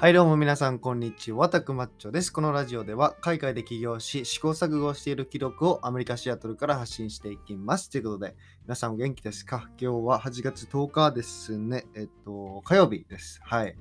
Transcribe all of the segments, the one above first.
はいどうも皆さんこんにちは、たくまっちょです。このラジオでは海外で起業し試行錯誤をしている記録をアメリカ・シアトルから発信していきます。ということで、皆さんお元気ですか？今日は8月10日ですね。えっと、火曜日です。はい。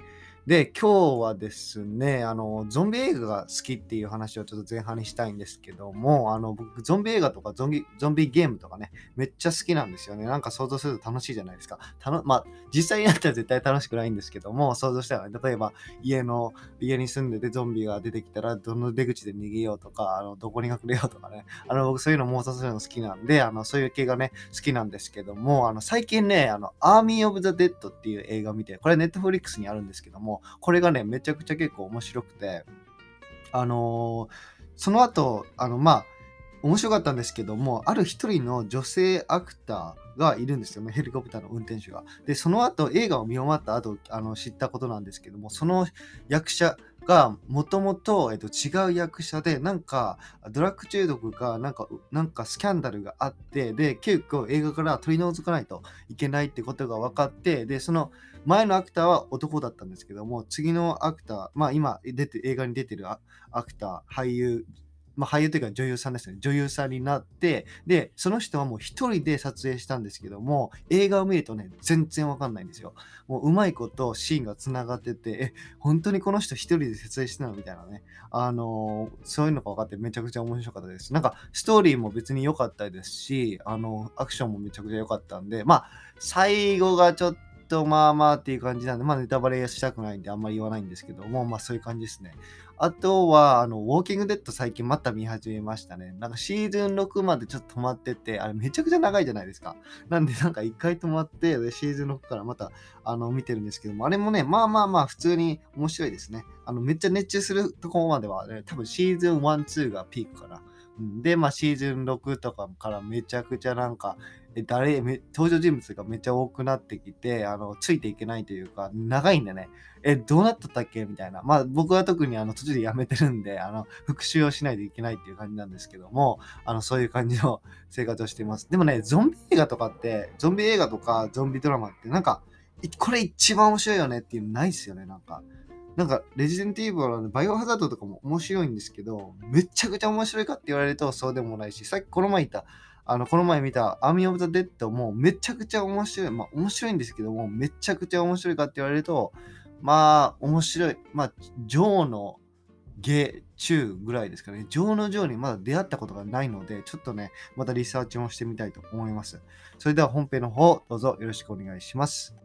で、今日はですね、あの、ゾンビ映画が好きっていう話をちょっと前半にしたいんですけども、あの、僕、ゾンビ映画とかゾンビゾンビゲームとかね、めっちゃ好きなんですよね。なんか想像すると楽しいじゃないですか。たのまあ、実際になったら絶対楽しくないんですけども、想像したら、ね、例えば家の、家に住んでてゾンビが出てきたら、どの出口で逃げようとか、あの、どこに隠れようとかね、あの、僕そういうの妄想するの好きなんで、あの、そういう系がね、好きなんですけども、あの、最近ね、あの、アーミー・オブ・ザ・デッドっていう映画を見て、これネットフリックスにあるんですけども、これがね、めちゃくちゃ結構面白くて、あのーその後、あの、まあ、面白かったんですけども、ある一人の女性アクターがいるんですよね、ヘリコプターの運転手が。で、その後、映画を見終わった後、あの知ったことなんですけども、その役者がもともと、違う役者で、なんか、ドラッグ中毒が、なんか、なんかスキャンダルがあって、で、結構映画から取り除かないといけないってことが分かって、で、その前のアクターは男だったんですけども、次のアクター、まあ今出て、映画に出てるアクター、俳優、まあ、俳優というか女優さんですね。女優さんになって、で、その人はもう一人で撮影したんですけども、映画を見るとね、全然わかんないんですよ。もううまいことシーンがつながってて、え、本当にこの人一人で撮影してたのみたいなね。あのーそういうのが分かってめちゃくちゃ面白かったです。なんか、ストーリーも別に良かったですし、あの、アクションもめちゃくちゃ良かったんで、まあ、最後がちょっとまあまあっていう感じなんで、まあネタバレしたくないんであんまり言わないんですけども、まあそういう感じですね。あとは、あの、ウォーキングデッド最近また見始めましたね。なんかシーズン6までちょっと止まってて、あれめちゃくちゃ長いじゃないですか。なんでなんか一回止まって、でシーズン6からまたあの見てるんですけども、あれもね、まあまあまあ普通に面白いですね。あの、めっちゃ熱中するとこまでは、ね、多分シーズン1、2がピークかな。で、まあシーズン6とかからめちゃくちゃなんか、誰登場人物がめっちゃ多くなってきてあのついていけないというか長いんでね。えどうなったったっけ？みたいな。まあ僕は特にあの途中でやめてるんであの復習をしないといけないっていう感じなんですけどもあのそういう感じの生活をしています。でもねゾンビ映画とかってゾンビ映画とかゾンビドラマってなんかこれ一番面白いよねっていうのないっすよねなんか。なんか、レジデントイーブルのバイオハザードとかも面白いんですけど、めちゃくちゃ面白いかって言われるとそうでもないし、さっきこの前言ったあの、この前見たアミ・オブ・ザ・デッドもめちゃくちゃ面白い。まあ、面白いんですけども、めちゃくちゃ面白いかって言われると、まあ、面白い。まあ、ジョーの下中ぐらいですかね。ジョーのジョーにまだ出会ったことがないので、ちょっとね、またリサーチもしてみたいと思います。それでは本編の方、どうぞよろしくお願いします。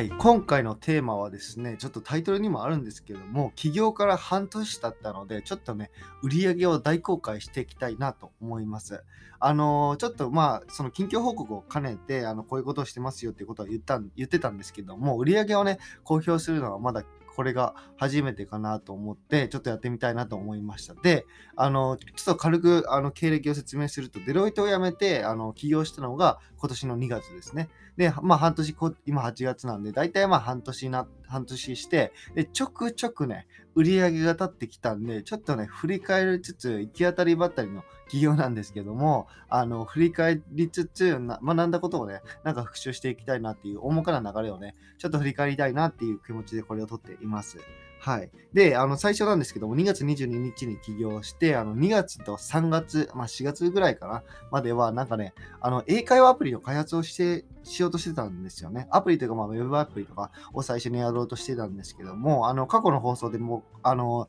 はい、今回のテーマはですね、ちょっとタイトルにもあるんですけども、起業から半年経ったので、ちょっとね、売り上げを大公開していきたいなと思います。あのーちょっとまあ、その近況報告を兼ねて、あのこういうことをしてますよっていうことは言った言ってたんですけども、売り上げをね、公表するのはまだこれが初めてかなと思って、ちょっとやってみたいなと思いました。で、あの、ちょっと軽くあの経歴を説明すると、デロイトを辞めて、あの起業したのが今年の2月ですね。で、まあ半年こ、今8月なんで、大体まあ半年な、半年して、で、ちょくちょくね、売り上げが立ってきたんで、ちょっとね、振り返りつつ、行き当たりばったりの企業なんですけども、あの、振り返りつつ、学んだことをね、なんか復習していきたいなっていう、重かな流れをね、ちょっと振り返りたいなっていう気持ちでこれを撮っています。はい。で、あの、最初なんですけども、2月22日に起業して、あの、2月と3月、まあ4月ぐらいかな、までは、なんかね、あの、英会話アプリの開発をして、しようとしてたんですよね。アプリというか、まあ、ウェブアプリとかを最初にやろうとしてたんですけども、あの、過去の放送でも、あの、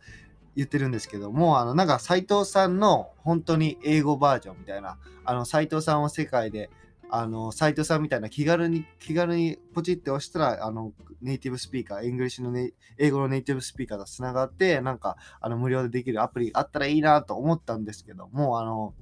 言ってるんですけども、あの、なんか、斉藤さんの本当に英語バージョンみたいな、あの、斉藤さんを世界で、あの、斉藤さんみたいな気軽に、気軽にポチって押したら、あの、ネイティブスピーカー、 English のネ英語のネイティブスピーカーとつながって、なんか、あの、無料でできるアプリあったらいいなと思ったんですけども、あの、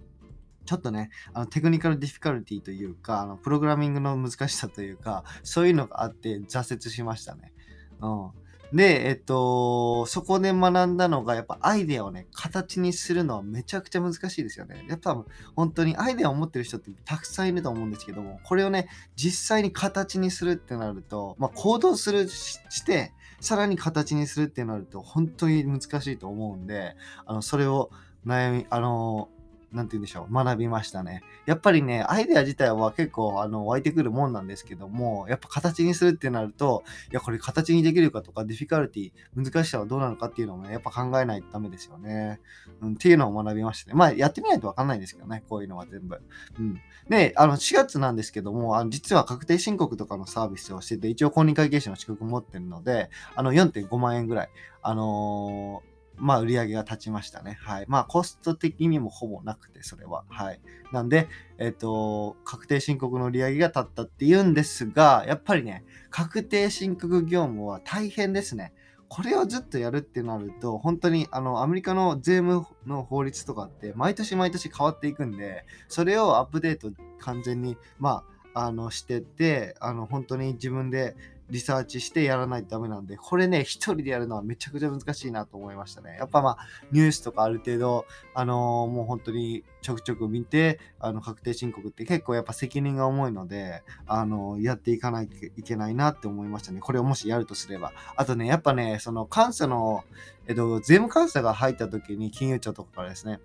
ちょっとね、あの technical difficulty というか、あのプログラミングの難しさというか、そういうのがあって挫折しましたね。うん。で、えっと、そこで学んだのが、やっぱアイデアをね、形にするのはめちゃくちゃ難しいですよね。やっぱ本当にアイデアを持ってる人ってたくさんいると思うんですけども、これをね、実際に形にするってなると、まあ、行動するしして、さらに形にするってなると、本当に難しいと思うんで、あの、それを悩み、あの、なんて言うんでしょう、学びましたね。やっぱりね、アイデア自体は結構、あの、湧いてくるもんなんですけども、やっぱ形にするってなると、いや、これ形にできるかとか、ディフィカルティ、難しさはどうなのかっていうのもね、やっぱ考えないとダメですよね。うん、っていうのを学びましたね。まあ、やってみないとわかんないんですけどね、こういうのは全部。うん。で、あの、4月なんですけども、あの実は確定申告とかのサービスをしてて、一応公認会計士の資格持ってるので、あの、4.5万円ぐらい、あのーまあ、売り上げが立ちましたね。はい。まあ、コスト的にもほぼなくて、それは。はい。なんで、えっ、と、確定申告の売り上げが立ったって言うんですが、やっぱりね、確定申告業務は大変ですね。これをずっとやるってなると、本当にあのアメリカの税務の法律とかって毎年毎年変わっていくんで、それをアップデート完全に、まあ、あのしてって、あの本当に自分でリサーチしてやらないとダメなんで、これね、一人でやるのはめちゃくちゃ難しいなと思いましたね。やっぱまあ、ニュースとかある程度、あのー、もう本当にちょくちょく見て、あの、確定申告って結構やっぱ責任が重いので、あのー、やっていかないといけないなって思いましたね。これをもしやるとすれば。あとね、やっぱね、その監査の、えっと、税務監査が入った時に金融庁とかからですね、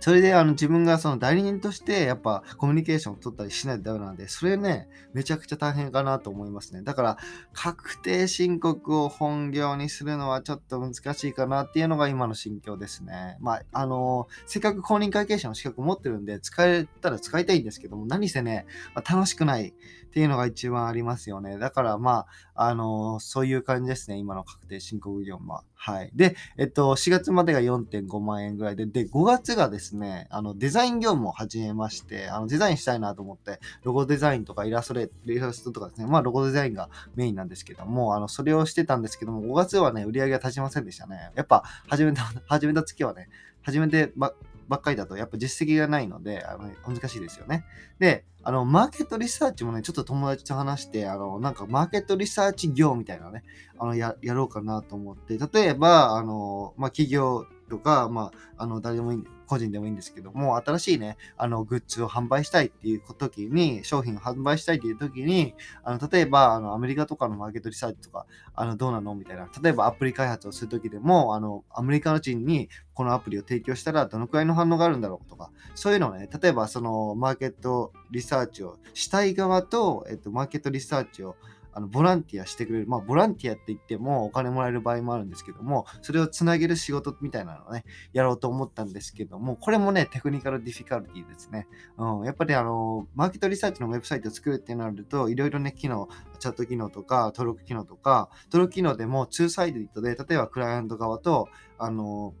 それであの自分がその代理人としてやっぱコミュニケーションを取ったりしないとダメなんで、それね、めちゃくちゃ大変かなと思いますね。だから確定申告を本業にするのはちょっと難しいかなっていうのが今の心境ですね。まあ、あのせっかく公認会計士の資格持ってるんで、使えたら使いたいんですけども、何せね、ま、楽しくないっていうのが一番ありますよね。だからまあ、あのそういう感じですね。今の確定申告業務は。はい。で、えっと、4月までが4.5万円ぐらいで、で、5月がですね、あの、デザイン業務を始めまして、あの、デザインしたいなと思って、ロゴデザインとかイラストレ、イラストとかですね、まあ、ロゴデザインがメインなんですけども、あの、それをしてたんですけども、5月はね、売り上げが立ちませんでしたね。やっぱ、始めた、始めた月はね、始めてばばっかりだと、やっぱ実績がないので、あの難しいですよね。で、あの、マーケットリサーチもね、ちょっと友達と話して、あの、なんかマーケットリサーチ業みたいなね、あの、や、やろうかなと思って、例えば、あの、まあ、企業とか、まあ、あの、誰でもいい、個人でもいいんですけども、新しいね、あの、グッズを販売したいっていう時に、商品を販売したいっていう時に、あの、例えば、あの、アメリカとかのマーケットリサーチとか、あの、どうなのみたいな。例えば、アプリ開発をする時でも、あの、アメリカの人にこのアプリを提供したら、どのくらいの反応があるんだろうとか、そういうのね、例えば、その、マーケットリサーチをしたい側と、えっと、マーケットリサーチをあのボランティアしてくれる、まあ、ボランティアって言ってもお金もらえる場合もあるんですけども、それをつなげる仕事みたいなのをね、やろうと思ったんですけども、これもね、テクニカルディフィカルティですね。うん、やっぱりあの、マーケットリサーチのウェブサイトを作るってなると、いろいろね、機能、チャット機能とか、登録機能とか、登録機能でも2サイドで、例えばクライアント側と、あの、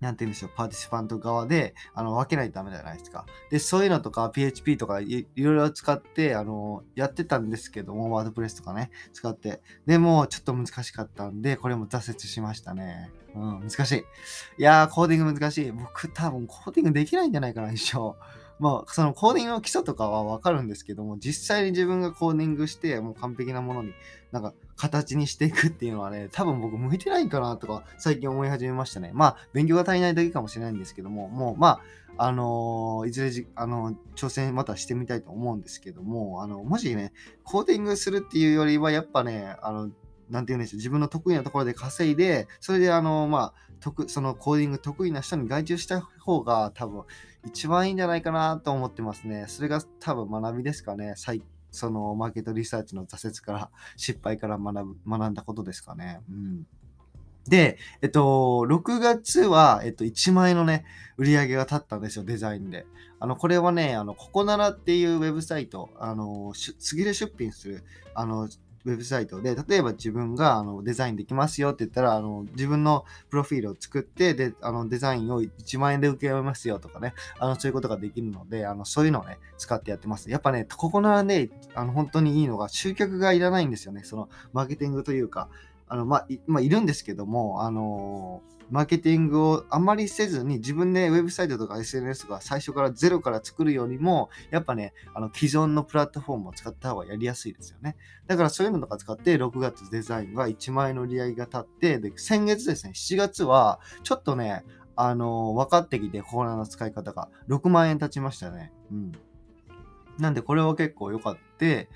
なんて言うんでしょう、パーティシパント側であの分けないとダメじゃないですか。で、そういうのとか PHP とかいろいろ使ってあのやってたんですけども、ワードプレスとかね、使って。でも、ちょっと難しかったんで、これも挫折しましたね。うん、難しい。いやー、コーディング難しい。僕多分コーディングできないんじゃないかな、一生。まあ、そのコーディングの基礎とかはわかるんですけども、実際に自分がコーディングして、もう完璧なものになんか形にしていくっていうのはね、多分僕向いてないかなとか最近思い始めましたね。まあ、勉強が足りないだけかもしれないんですけども、もうまあ、あのー、いずれじ、あのー、挑戦またしてみたいと思うんですけども、あの、もしね、コーディングするっていうよりは、やっぱね、あの、なんて言うんでしょう、自分の得意なところで稼いで、それであの、まあ、得そのコーディング得意な人に外注した方が多分一番いいんじゃないかなと思ってますね。それが多分学びですかね。そのマーケットリサーチの挫折から、失敗から学ぶ学んだことですかね。うん。で、えっと、6月は、えっと、1万円のね、売り上げが立ったんですよ、デザインで。あの、これはね、あの、ココナラっていうウェブサイト、あの、次で出品する、あの、ウェブサイトで、例えば自分があのデザインできますよって言ったら、あの自分のプロフィールを作って、で、あのデザインを1万円で受けますよとかね、あのそういうことができるので、あのそういうのをね、使ってやってます。やっぱね、ここならね、あの本当にいいのが集客がいらないんですよね。そのマーケティングというか、あの、まあ、いまあ、いるんですけども、あのーマーケティングをあまりせずに自分でウェブサイトとか SNS が最初からゼロから作るよりも、やっぱね、あの既存のプラットフォームを使った方がやりやすいですよね。だからそういうのとか使って6月デザインが1万円の売り上げが立って、で、先月ですね、7月はちょっとね、あのー、分かってきて、コーナーの使い方が6万円経ちましたね。うん。なんでこれは結構良かった。で、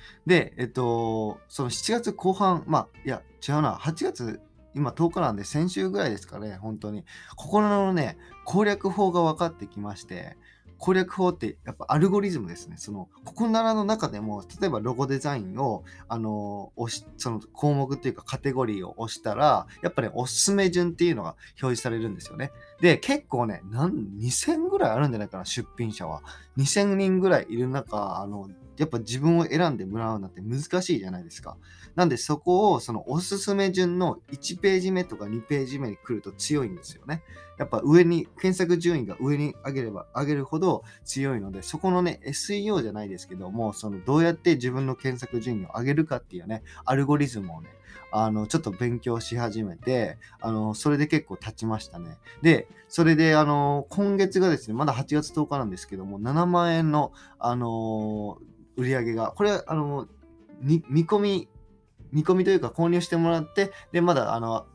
えっと、その7月後半、まあ、いや、違うな、8月今10日なんで先週ぐらいですかね、本当に。心のね、攻略法が分かってきまして、攻略法ってやっぱアルゴリズムですね。その、ここならの中でも、例えばロゴデザインを、あの、押し、その項目っていうかカテゴリーを押したら、やっぱね、おすすめ順っていうのが表示されるんですよね。で、結構ね、なん、2000ぐらいあるんじゃないかな、出品者は。2000人ぐらいいる中、あの、やっぱ自分を選んでもらうなんて難しいじゃないですか。なんでそこをそのおすすめ順の1ページ目とか2ページ目に来ると強いんですよね。やっぱ上に、検索順位が上に上げれば上げるほど強いので、そこのね、SEO じゃないですけども、そのどうやって自分の検索順位を上げるかっていうね、アルゴリズムをね、あの、ちょっと勉強し始めて、あの、それで結構経ちましたね。で、それで、あの、今月がですね、まだ8月10日なんですけども、7万円の、あの、売り上げが、これ、あの、見込み、見込みというか購入してもらって、で、まだ、あの、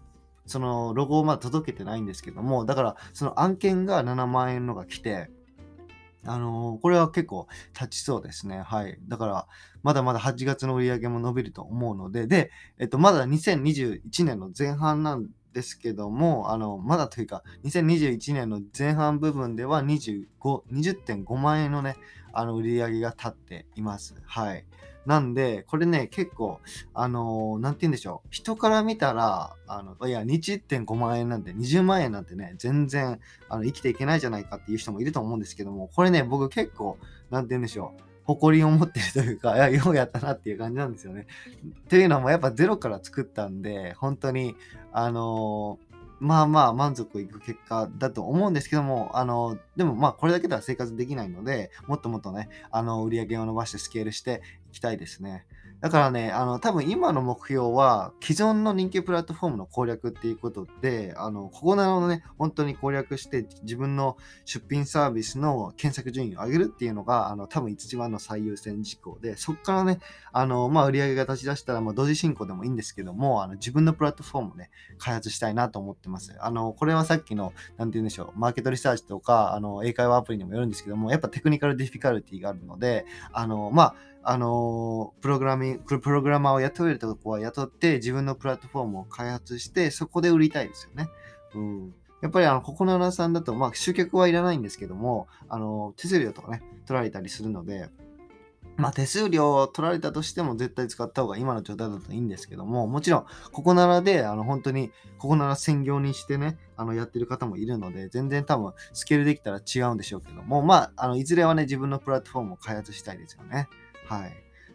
そのロゴをまだ届けてないんですけども、だからその案件が7万円のが来て、あのー、これは結構立ちそうですね。はい。だから、まだまだ8月の売り上げも伸びると思うので、で、えっと、まだ2021年の前半なんですけども、あの、まだというか、2021年の前半部分では25、20.5万円のね、あの、売り上げが立っています。はい。なんで、これね、結構、あのー、なんて言うんでしょう。人から見たら、あの、いや、日1.5万円なんて、20万円なんてね、全然、あの、生きていけないじゃないかっていう人もいると思うんですけども、これね、僕結構、なんて言うんでしょう。誇りを持ってるというか、いや、ようやったなっていう感じなんですよね。っていうのも、やっぱゼロから作ったんで、本当に、あのーまあまあ満足いく結果だと思うんですけども、あの、でもまあこれだけでは生活できないので、もっともっとね、あの、売り上げを伸ばしてスケールしてきたいですね。だからね、あの、多分今の目標は、既存の人気プラットフォームの攻略っていうことで、あの、ここなのね、本当に攻略して、自分の出品サービスの検索順位を上げるっていうのが、あの、多分一番の最優先事項で、そこからね、あの、まあ、売り上げが立ち出したら、まあ、同時進行でもいいんですけども、あの、自分のプラットフォームをね、開発したいなと思ってます。あの、これはさっきの、なんて言うんでしょう、マーケットリサーチとか、あの、英会話アプリにもよるんですけども、やっぱテクニカルディフィカルティがあるので、あの、まあ、あのプログラミング、プログラマーを雇えるとこは雇って、自分のプラットフォームを開発して、そこで売りたいですよね。うん。やっぱりあの、ココナラさんだと、まあ、集客はいらないんですけども、あの、手数料とかね、取られたりするので、まあ、手数料を取られたとしても絶対使った方が今の状態だといいんですけども、もちろん、ここならで、あの、本当に、ここなら専業にしてね、あの、やってる方もいるので、全然多分、スケールできたら違うんでしょうけども、まあ、あの、いずれはね、自分のプラットフォームを開発したいですよね。はい。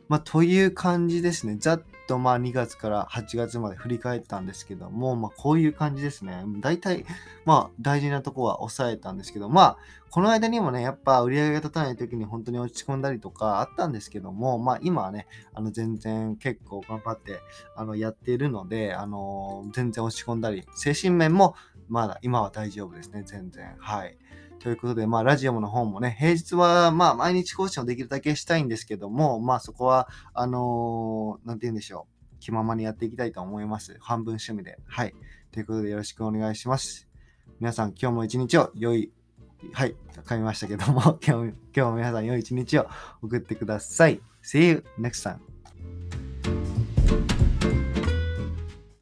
まあ、という感じですね。ざっとまあ2月から8月まで振り返ったんですけども、まあ、こういう感じですね。大体、まあ大事なとこは抑えたんですけど、まあこの間にもね、やっぱ売り上げが立たない時に本当に落ち込んだりとかあったんですけども、まあ今はね、あの全然結構頑張ってあのやっているので、あの全然落ち込んだり、精神面もまだ今は大丈夫ですね、全然。はい。ということで、まあ、ラジオの方もね、平日は、まあ、毎日更新をできるだけしたいんですけども、まあ、そこは、あのー、なんて言うんでしょう。気ままにやっていきたいと思います。半分趣味で。はい。ということで、よろしくお願いします。皆さん、今日も一日を良い、はい、噛みましたけども、今日今日も皆さん良い一日を送ってください。See you next time.